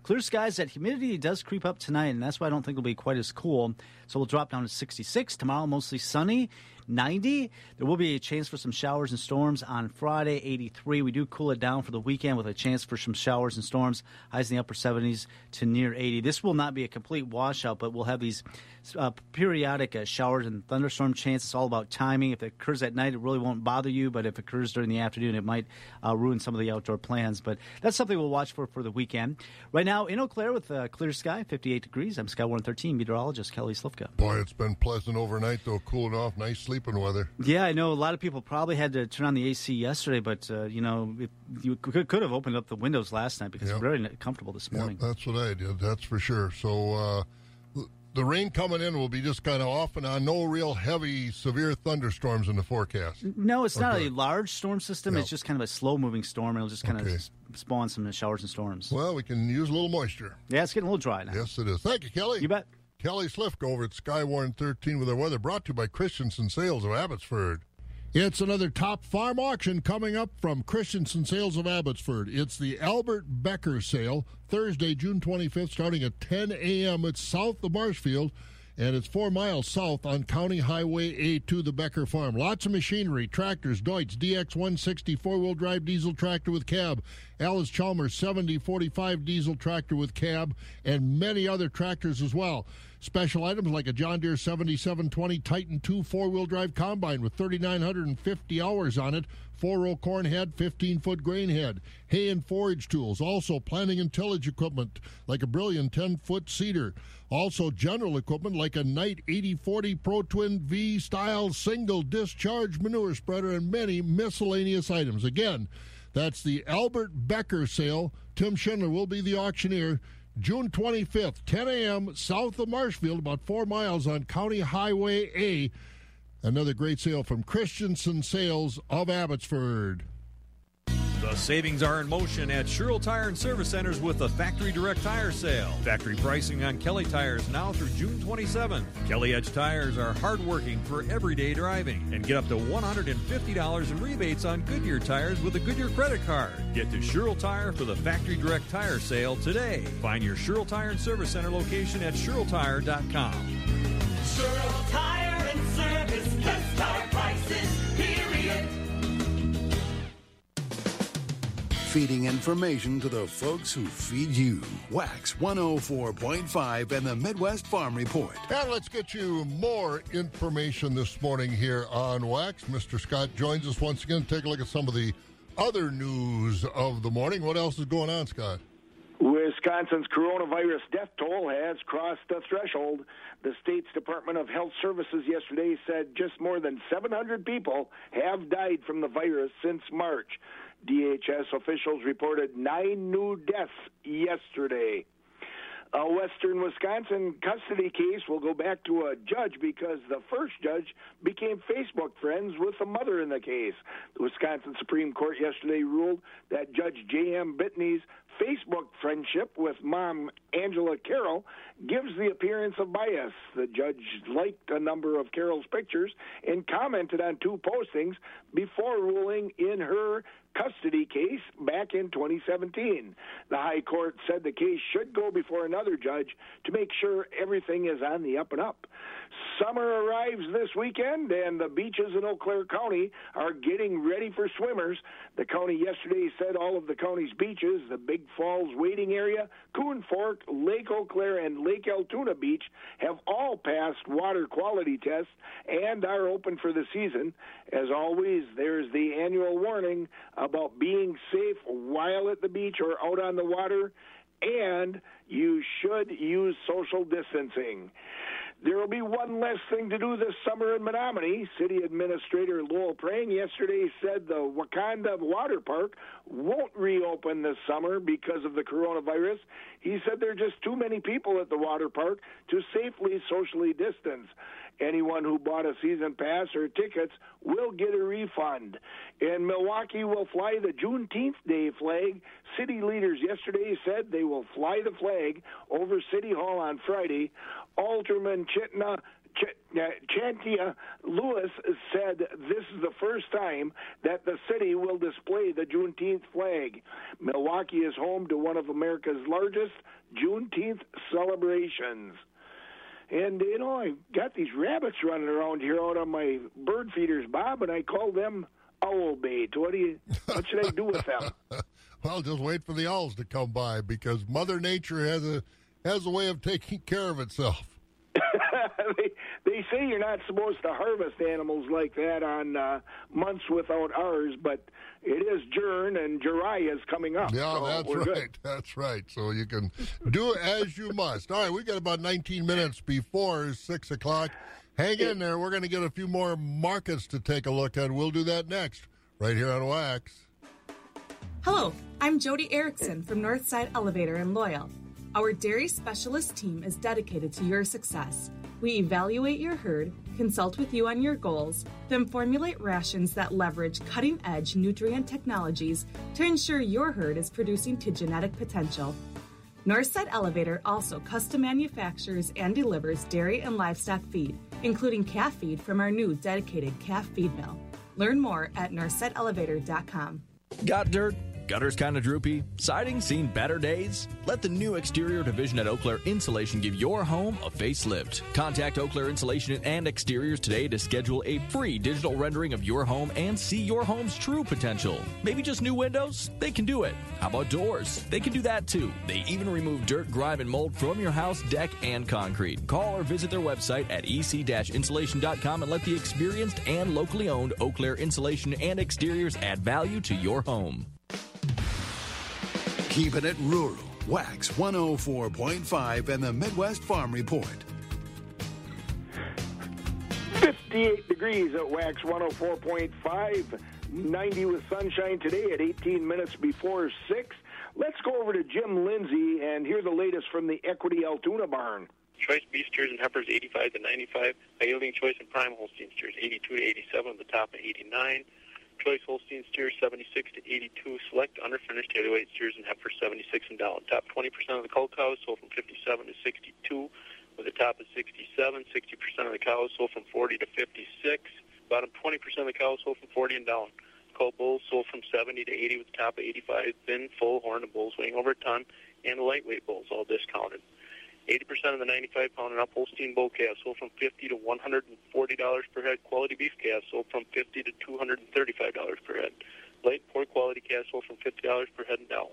Clear skies, that humidity does creep up tonight, and that's why I don't think it'll be quite as cool. So we'll drop down to 66. Tomorrow, mostly sunny. 90. There will be a chance for some showers and storms on Friday, 83. We do cool it down for the weekend with a chance for some showers and storms, highs in the upper 70s to near 80. This will not be a complete washout, but we'll have these uh, periodic uh, showers and thunderstorm chances. It's all about timing. If it occurs at night, it really won't bother you, but if it occurs during the afternoon, it might uh, ruin some of the outdoor plans. But that's something we'll watch for for the weekend. Right now in Eau Claire with uh, clear sky, 58 degrees. I'm Sky 113 meteorologist Kelly Slifka. Boy, it's been pleasant overnight, though, cooling off, nice sleeping weather. Yeah, I know a lot of people probably had to turn on the AC yesterday, but uh, you know it, you could, could have opened up the windows last night because Yep. it's very comfortable this morning. Yep, that's what I did. That's for sure. So uh, the rain coming in will be just kind of off and on. No real heavy, severe thunderstorms in the forecast. No, it's not a large storm system. It's just kind of a slow moving storm. It'll just kind Okay. of spawn some showers and storms. Well, we can use a little moisture. Yeah, it's getting a little dry now. Yes, it is. Thank you, Kelly. You bet. Kelly Slifka over at Skywarn 13 with our weather brought to you by Christensen Sales of Abbotsford. It's another top farm auction coming up from Christensen Sales of Abbotsford. It's the Albert Becker sale, Thursday, June 25th, starting at 10 a.m. It's south of Marshfield, and it's four miles south on County Highway A to the Becker Farm. Lots of machinery, tractors, Deutz DX 160 four wheel drive diesel tractor with cab, Allis-Chalmers 7045 diesel tractor with cab, and many other tractors as well. Special items like a John Deere 7720 Titan 2 four wheel drive combine with 3,950 hours on it, four row corn head, 15 foot grain head, hay and forage tools, also planting and tillage equipment like a Brillion 10 foot seeder, also general equipment like a Knight 8040 Pro Twin V style single discharge manure spreader, and many miscellaneous items. Again, that's the Albert Becker sale. Tim Schindler will be the auctioneer. June 25th, 10 a.m., south of Marshfield, about four miles on County Highway A. Another great sale from Christensen Sales of Abbotsford. The savings are in motion at Sherrill Tire and Service Centers with the Factory Direct Tire Sale. Factory pricing on Kelly tires now through June 27th. Kelly Edge tires are hardworking for everyday driving and get up to $150 in rebates on Goodyear tires with a Goodyear credit card. Get to Sherrill Tire for the Factory Direct Tire Sale today. Find your Sherrill Tire and Service Center location at SherrillTire.com. Sherrill Tire and Service, best tire prices, feeding information to the folks who feed you. WAXX 104.5 and the Midwest Farm Report. And let's get you more information this morning here on WAXX. Mr. Scott joins us once again to take a look at some of the other news of the morning. What else is going on, Scott? Wisconsin's coronavirus death toll has crossed the threshold. The state's Department of Health Services yesterday said just more than 700 people have died from the virus since March. DHS officials reported nine new deaths yesterday. A Western Wisconsin custody case will go back to a judge because the first judge became Facebook friends with the mother in the case. The Wisconsin Supreme Court yesterday ruled that Judge J.M. Bitney's Facebook friendship with mom Angela Carroll gives the appearance of bias. The judge liked a number of Carroll's pictures and commented on two postings before ruling in her custody case back in 2017. The High Court said the case should go before another judge to make sure everything is on the up and up. Summer arrives this weekend, and the beaches in Eau Claire County are getting ready for swimmers. The county yesterday said all of the county's beaches, the Big Falls waiting area, Coon Fork, Lake Eau Claire, and Lake Altoona Beach, have all passed water quality tests and are open for the season. As always, there's the annual warning about being safe while at the beach or out on the water, and you should use social distancing. There will be one less thing to do this summer in Menomonie. City Administrator Lowell Prang yesterday said the Wakanda Water Park won't reopen this summer because of the coronavirus. He said there are just too many people at the water park to safely socially distance. Anyone who bought a season pass or tickets will get a refund. And Milwaukee will fly the Juneteenth Day flag. City leaders yesterday said they will fly the flag over City Hall on Friday. Alderman Chitna Ch- uh, Chantia Lewis said this is the first time that the city will display the Juneteenth flag. Milwaukee is home to one of America's largest Juneteenth celebrations. And you know, I got these rabbits running around here out on my bird feeders, Bob, and I call them owl bait. What do you? What should I do with them? <laughs> well, just wait for the owls to come by because Mother Nature has a has a way of taking care of itself. <laughs> they, they say you're not supposed to harvest animals like that on uh, months without ours, but it is Jern and Jeriah is coming up. Yeah, so that's right. Good. <laughs> That's right. So you can do as you must. All right, we got about 19 minutes before 6 o'clock. Hang in there. We're going to get a few more markets to take a look at. We'll do that next, right here on WAXX. Hello, I'm Jody Erickson from Northside Elevator in Loyal. Our dairy specialist team is dedicated to your success. We evaluate your herd, consult with you on your goals, then formulate rations that leverage cutting edge nutrient technologies to ensure your herd is producing to genetic potential. Northside Elevator also custom manufactures and delivers dairy and livestock feed, including calf feed from our new dedicated calf feed mill. Learn more at northsideelevator.com. Got dirt? Gutters kind of droopy? Siding seen better days? Let the new exterior division at Eau Claire Insulation give your home a facelift. Contact Eau Claire Insulation and Exteriors today to schedule a free digital rendering of your home and see your home's true potential. Maybe just new windows? They can do it. How about doors? They can do that too. They even remove dirt, grime, and mold from your house, deck, and concrete. Call or visit their website at ec-insulation.com and let the experienced and locally owned Eau Claire Insulation and Exteriors add value to your home. Keeping it rural. WAXX 104.5 and the Midwest Farm Report. 58 degrees at WAXX 104.5, 90 with sunshine today at 18 minutes before 6. Let's go over to Jim Lindsay and hear the latest from the Equity Altoona barn. Choice beef steers and heifers 85 to 95. High yielding choice and prime Holstein steers 82 to 87 with the top of 89. Choice Holstein steers 76 to 82. Select underfinished heavyweight steers and heifers 76 and down. Top 20% of the cull cows sold from 57 to 62 with a top of 67. 60% of the cows sold from 40 to 56. Bottom 20% of the cows sold from 40 and down. Cull bulls sold from 70 to 80 with a top of 85. Thin, full horn of bulls weighing over a ton and lightweight bulls all discounted. 80% of the 95 pound and up Holstein bull calves sold from 50 to 140 dollars per head. Quality beef calves sold from 50 to 235 dollars per head. light, poor quality castle from $50 per head and down.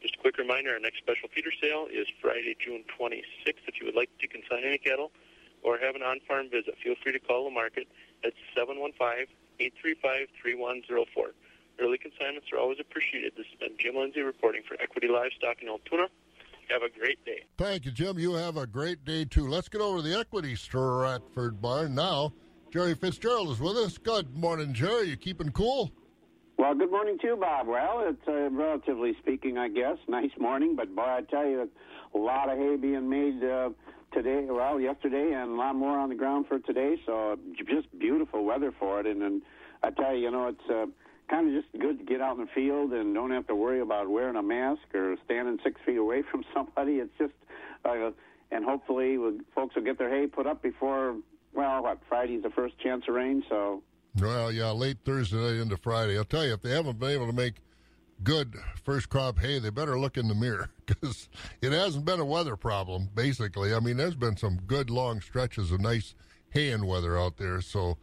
Just a quick reminder, our next special feeder sale is Friday, June 26th. If you would like to consign any cattle or have an on-farm visit, feel free to call the market at 715-835-3104. Early consignments are always appreciated. This has been Jim Lindsay reporting for Equity Livestock in Altoona. Have a great day. Thank you, Jim. You have a great day, too. Let's get over to the Equity Stratford Barn now. Jerry Fitzgerald is with us. Good morning, Jerry. You keeping cool? Well, good morning to you, Bob. Well, it's uh, relatively speaking, I guess, nice morning, but boy, I tell you, a lot of hay being made uh, today, well, yesterday, and a lot more on the ground for today. So just beautiful weather for it, and, and I tell you, you know, it's uh, kind of just good to get out in the field and don't have to worry about wearing a mask or standing six feet away <laughs> from somebody. It's just, uh, and hopefully, folks will get their hay put up before. Well, what Friday's the first chance of rain, so Well, yeah, late Thursday night into Friday. I'll tell you, if they haven't been able to make good first crop hay, they better look in the mirror <laughs> because it hasn't been a weather problem, basically. I mean, there's been some good long stretches of nice haying weather out there, so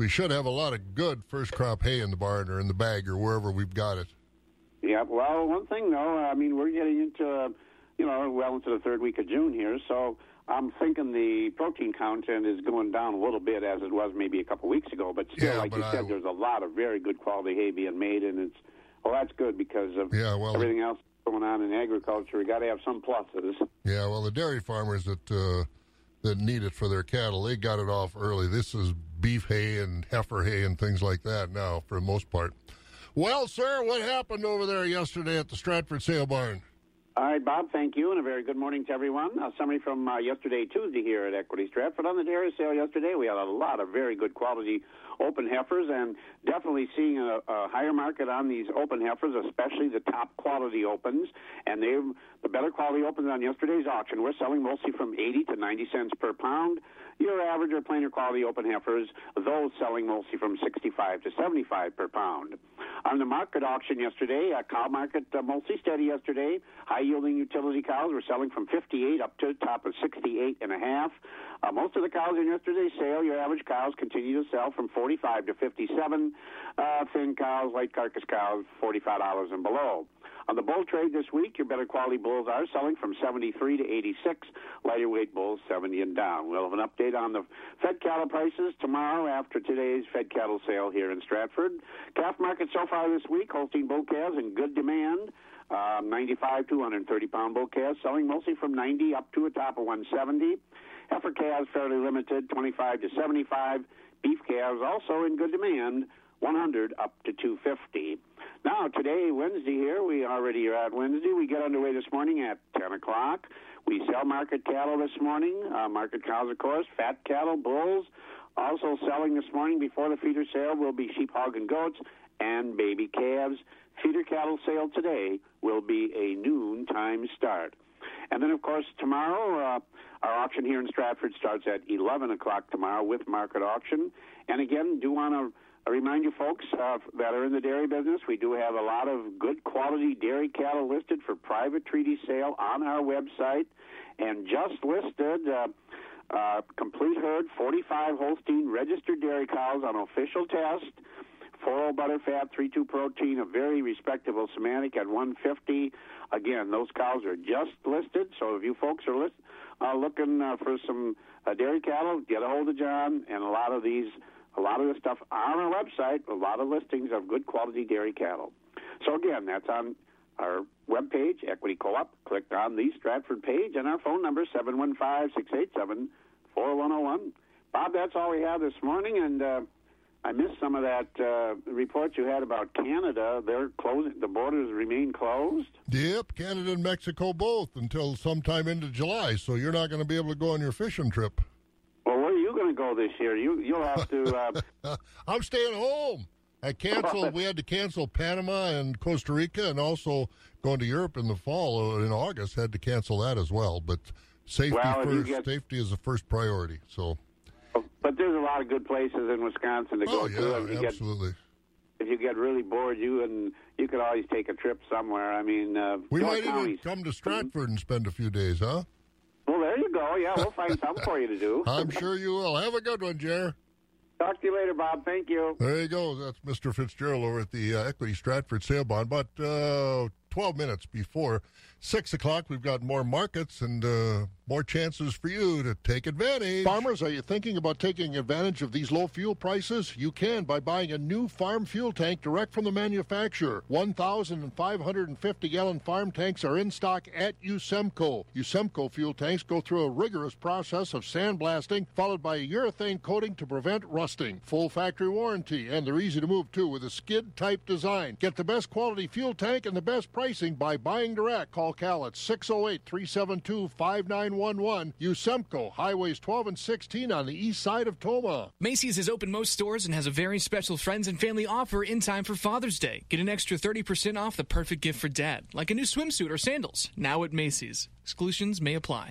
we should have a lot of good first crop hay in the barn or in the bag or wherever we've got it. Yeah, well, one thing though, I mean, we're getting into, uh, you know, well into the third week of June here, so I'm thinking the protein content is going down a little bit as it was maybe a couple weeks ago, but still, Yeah, like but you said, there's a lot of very good quality hay being made, and it's, well, that's good because of Yeah, well- everything else going on in agriculture. We got to have some pluses. Yeah, well, the dairy farmers that uh, that need it for their cattle, they got it off early. This is beef hay and heifer hay and things like that now, for the most part. Well, sir, what happened over there yesterday at the Stratford Sale Barn? All right, Bob, thank you, and a very good morning to everyone. A summary from uh, yesterday, Tuesday, here at Equity Stratford. On the dairy sale yesterday, we had a lot of very good quality open heifers, and definitely seeing a, a higher market on these open heifers, especially the top quality opens. And they, the better quality opens on yesterday's auction, we're selling mostly from 80 to 90 cents per pound. Your average or plainer quality open heifers, those selling mostly from 65 to 75 per pound. On the market auction yesterday, uh, cow market uh, mostly steady yesterday. High yielding utility cows were selling from 58 up to the top of 68 and a half. Uh, most of the cows in yesterday's sale, your average cows continue to sell from 45 to 57. Uh, thin cows, light carcass cows, $45 and below. On the bull trade this week, your better quality bulls are selling from 73 to 86. Lighter weight bulls 70 and down. We'll have an update on the fed cattle prices tomorrow after today's fed cattle sale here in Stratford. Calf market so far this week, Holstein bull calves in good demand. Um, 95 to 130 pound bull calves selling mostly from 90 up to a top of 170. Heifer calves fairly limited, 25 to 75. Beef calves also in good demand, 100 up to 250. Now, today, Wednesday here, we already are at Wednesday. We get underway this morning at 10 o'clock. We sell market cattle this morning, uh, market cows, of course, fat cattle, bulls. Also selling this morning before the feeder sale will be sheep, hog, and goats, and baby calves. Feeder cattle sale today will be a noon time start. And then, of course, tomorrow, uh, our auction here in Stratford starts at 11 o'clock tomorrow with market auction. And again, do want to remind you folks uh, that are in the dairy business, we do have a lot of good quality dairy cattle listed for private treaty sale on our website. And just listed, uh, uh, complete herd, 45 Holstein registered dairy cows on official test. 4 butter fat, 3-2 protein, a very respectable somatic at 150. Again, those cows are just listed, so if you folks are list, uh, looking uh, for some uh, dairy cattle, get a hold of John. And a lot of these, a lot of the stuff on our website, a lot of listings of good quality dairy cattle. So again, that's on our webpage, Equity Co-op. Click on the Stratford page, and our phone number 715-687-4101. Bob, that's all we have this morning, and uh, I missed some of that uh, report you had about Canada. They're closing; the borders remain closed. Yep, Canada and Mexico both until sometime into July, so you're not going to be able to go on your fishing trip. Well, where are you going to go this year? You you'll have to. Uh, <laughs> I'm staying home. I canceled. we had to cancel Panama and Costa Rica, and also going to Europe in the fall uh, in August. Had to cancel that as well. But safety Well, first. get- Safety is the first priority. So but there's a lot of good places in Wisconsin to go Oh, to. If you get absolutely. if you get really bored, you and you could always take a trip somewhere. I mean, uh, we York might even come to Stratford and spend a few days, huh? Well, there you go. Yeah, we'll find something for you to do. <laughs> I'm sure you will. Have a good one, Jer. Talk to you later, Bob. Thank you. There you go. That's Mr. Fitzgerald over at the uh, Equity Stratford sale Bond. But uh, 12 minutes before 6 o'clock, we've got more markets and uh, more chances for you to take advantage. Farmers, are you thinking about taking advantage of these low fuel prices? You can by buying a new farm fuel tank direct from the manufacturer. 1,550 gallon farm tanks are in stock at Usemco. Usemco fuel tanks go through a rigorous process of sandblasting, followed by a urethane coating to prevent rusting. Full factory warranty, and they're easy to move too with a skid type design. Get the best quality fuel tank and the best pricing by buying direct. Call Cal at 608 372 5911. Usemco, Highways 12 and 16 on the east side of Tomah. Macy's is open most stores and has a very special friends and family offer in time for Father's Day. Get an extra 30% off the perfect gift for dad, like a new swimsuit or sandals. Now at Macy's. Exclusions may apply.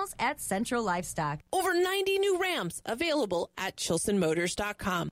professionals at Central Livestock. Over 90 new Rams available at ChilsonMotors.com.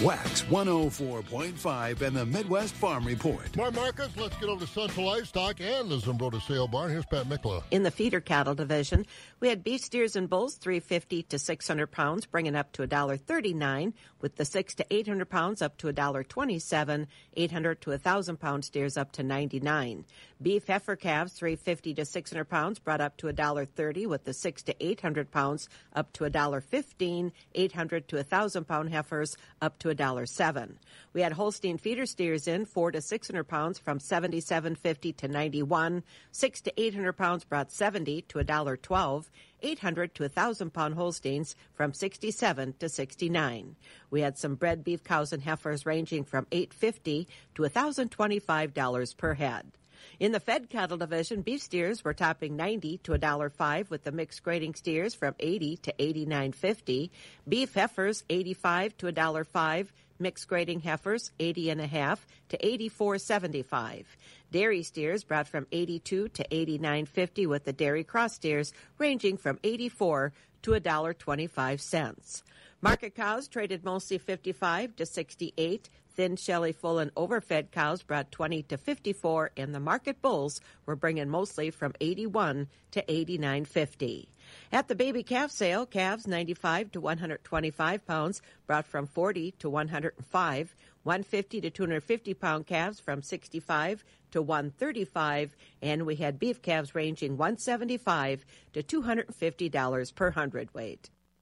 WAXX 104.5 and the Midwest Farm Report. More markets. Let's get over to Central Livestock and the Zumbrota Sale Barn. Here's Pat Mikla. In the feeder cattle division, we had beef steers and bulls 350 to 600 pounds, bringing up to $1.39, with the 6 to 800 pounds up to $1.27, 800 to 1,000 pound steers up to 99. Beef heifer calves 350 to 600 pounds brought up to $1.30, with the 6 to 800 pounds up to $1.15, 800 to 1,000 pound heifers up to $1.07. We had Holstein feeder steers in 4 to 600 pounds from 77.50 to 91, 6 to 800 pounds brought 70 to $1.12, 800 to 1,000 pound Holsteins from 67 to 69. We had some bred beef cows and heifers ranging from 850 to $1,025 per head. In the fed cattle division, beef steers were topping 90 to $1.05 with the mixed grading steers from 80 to 89.50. Beef heifers 85 to $1.05. Mixed grading heifers 80 and a half to 84.75. Dairy steers brought from 82 to 89.50 with the dairy cross steers ranging from 84 to $1.25. Market cows traded mostly 55 to 68. Thin, shelly, full, and overfed cows brought 20 to 54, and the market bulls were bringing mostly from 81 to 89.50. At the baby calf sale, calves 95 to 125 pounds brought from 40 to 105. 150 to 250 pound calves from 65 to 135, and we had beef calves ranging 175 to 250 dollars per hundredweight.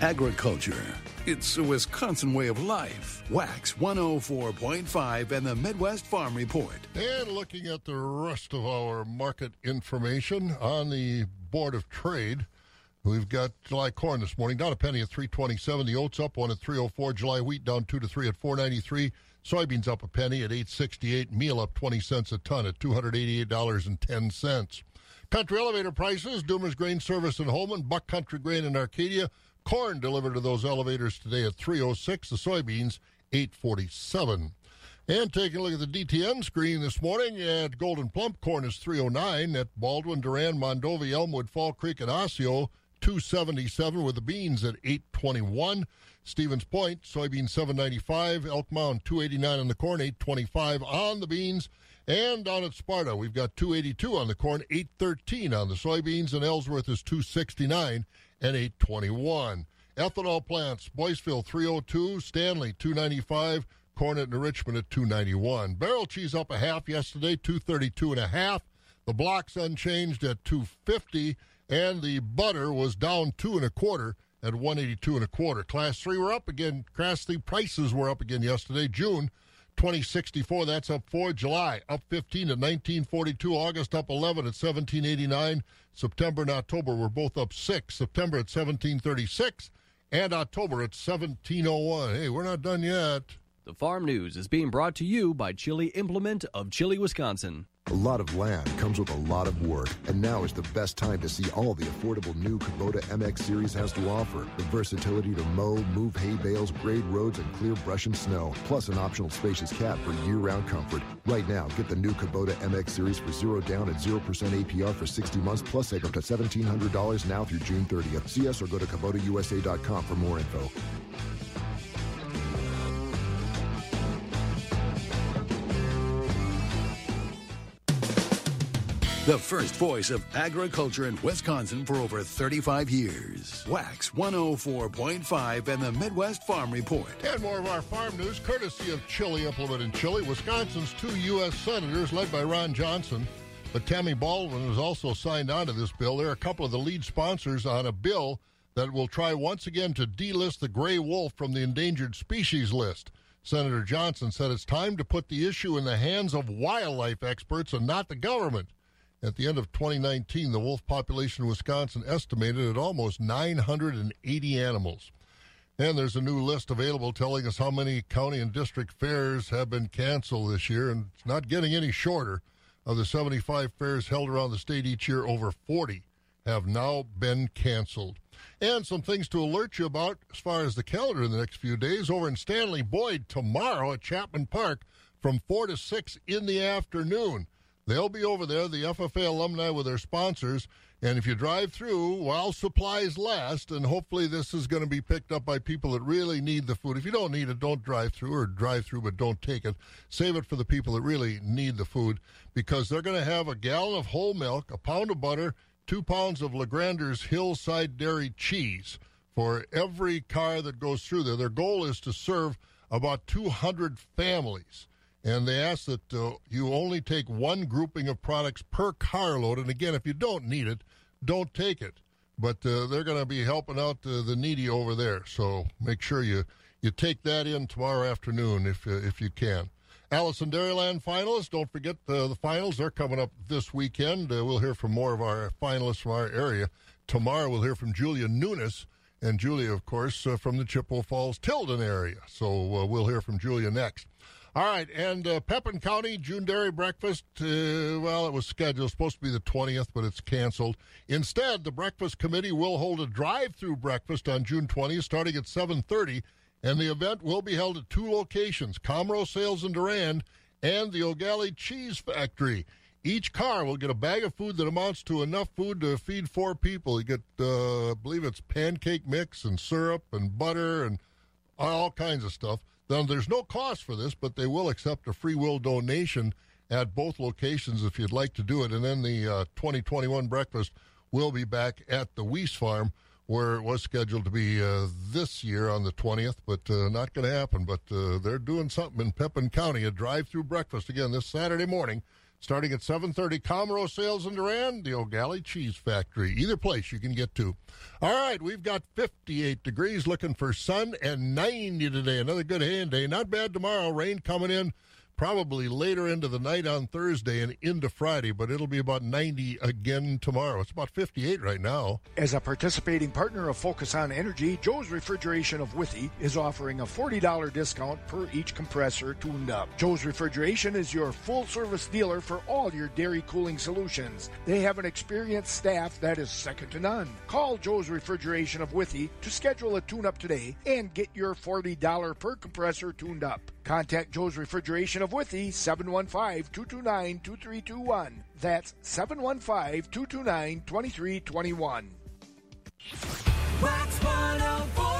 Agriculture. It's a Wisconsin way of life. WAXX 104.5 and the Midwest Farm Report. And looking at the rest of our market information on the Board of Trade, we've got July corn this morning down a penny at 327. The oats up one at 304. July wheat down two to three at 493. Soybeans up a penny at 868. Meal up 20 cents a ton at $288.10. Country elevator prices, Doomer's Grain Service in Holmen, Buck Country Grain in Arcadia. Corn delivered to those elevators today at 306. The soybeans 847. And taking a look at the DTN screen this morning at Gold'n Plump, corn is 309. At Baldwin, Durand, Mondovi, Elmwood, Fall Creek, and Osseo, 277 with the beans at 821. Stevens Point, soybean 795. Elk Mound, 289 on the corn, 825 on the beans. And down at Sparta, we've got 282 on the corn, 813 on the soybeans, and Ellsworth is 269 and 821. Ethanol plants, Boyceville 302, Stanley 295, Cornet and Richmond at 291. Barrel cheese up a half yesterday, 232 and a half. The blocks unchanged at 250, and the butter was down two and a quarter at 182 and a quarter. Class 3 were up again. Class 3 prices were up again yesterday. June 2064, that's up 4. July up 15 at 1942. August up 11 at 1789. September and October were both up 6. September at 1736 and October at 1701. Hey, we're not done yet. The Farm News is being brought to you by Chili Implement of Chili, Wisconsin. A lot of land comes with a lot of work, and now is the best time to see all the affordable new Kubota MX Series has to offer. The versatility to mow, move hay bales, grade roads, and clear brush and snow, plus an optional spacious cab for year-round comfort. Right now, get the new Kubota MX Series for zero down and 0% APR for 60 months, plus save up to $1,700 now through June 30th. See us or go to KubotaUSA.com for more info. The first voice of agriculture in Wisconsin for over 35 years. WAXX 104.5 and the Midwest Farm Report. And more of our farm news courtesy of Chili Implement in Chili. Wisconsin's two U.S. senators, led by Ron Johnson, but Tammy Baldwin has also signed on to this bill. They're a couple of the lead sponsors on a bill that will try once again to delist the gray wolf from the endangered species list. Senator Johnson said it's time to put the issue in the hands of wildlife experts and not the government. At the end of 2019, the wolf population in Wisconsin estimated at almost 980 animals. And there's a new list available telling us how many county and district fairs have been canceled this year, and it's not getting any shorter. Of the 75 fairs held around the state each year, over 40 have now been canceled. And some things to alert you about as far as the calendar in the next few days. Over in Stanley Boyd tomorrow at Chapman Park from 4 to 6 in the afternoon. They'll be over there, the FFA alumni with their sponsors. And if you drive through while supplies last, and hopefully this is going to be picked up by people that really need the food. If you don't need it, don't drive through or drive through, but don't take it. Save it for the people that really need the food because they're going to have a gallon of whole milk, a pound of butter, two pounds of Legrander's Hillside Dairy cheese for every car that goes through there. Their goal is to serve about 200 families and they ask that uh, you only take one grouping of products per carload. And again, if you don't need it, don't take it. But uh, they're going to be helping out uh, the needy over there, so make sure you you take that in tomorrow afternoon if uh, if you can. Alice in Dairyland finalists, don't forget the, the finals. They're coming up this weekend. Uh, we'll hear from more of our finalists from our area. Tomorrow we'll hear from Julia Nunes. And Julia, of course, uh, from the Chippewa Falls Tilden area. So we'll hear from Julia next. All right, and uh, Pepin County June Dairy Breakfast. Uh, well, it was scheduled supposed to be the twentieth, but it's canceled. Instead, the breakfast committee will hold a drive-through breakfast on June twentieth, starting at seven thirty, and the event will be held at two locations: Comro Sales in Durand and the Eau Galle Cheese Factory. Each car will get a bag of food that amounts to enough food to feed four people. You get, uh, I believe it's pancake mix and syrup and butter and all kinds of stuff. Now, there's no cost for this, but they will accept a free will donation at both locations if you'd like to do it. And then the uh, 2021 breakfast will be back at the Weiss Farm, where it was scheduled to be uh, this year on the 20th, but uh, not going to happen. But uh, they're doing something in Pepin County, a drive-through breakfast again this Saturday morning starting at 7.30 comro sales in durand the Eau Galle cheese factory. Either place you can get to. All right we've got 58 degrees looking for sun and 90 today. Another good hand day. Not bad tomorrow. Rain coming in probably later into the night on Thursday and into Friday, but it'll be about 90 again tomorrow. It's about 58 right now. As a participating partner of Focus on Energy, Joe's Refrigeration of Withee is offering a $40 discount per each compressor tuned up. Joe's Refrigeration is your full service dealer for all your dairy cooling solutions. They have an experienced staff that is second to none. Call Joe's Refrigeration of Withee to schedule a tune up today and get your $40 per compressor tuned up. Contact Joe's Refrigeration of Withee, 715-229-2321. That's 715-229-2321. WAXX 104.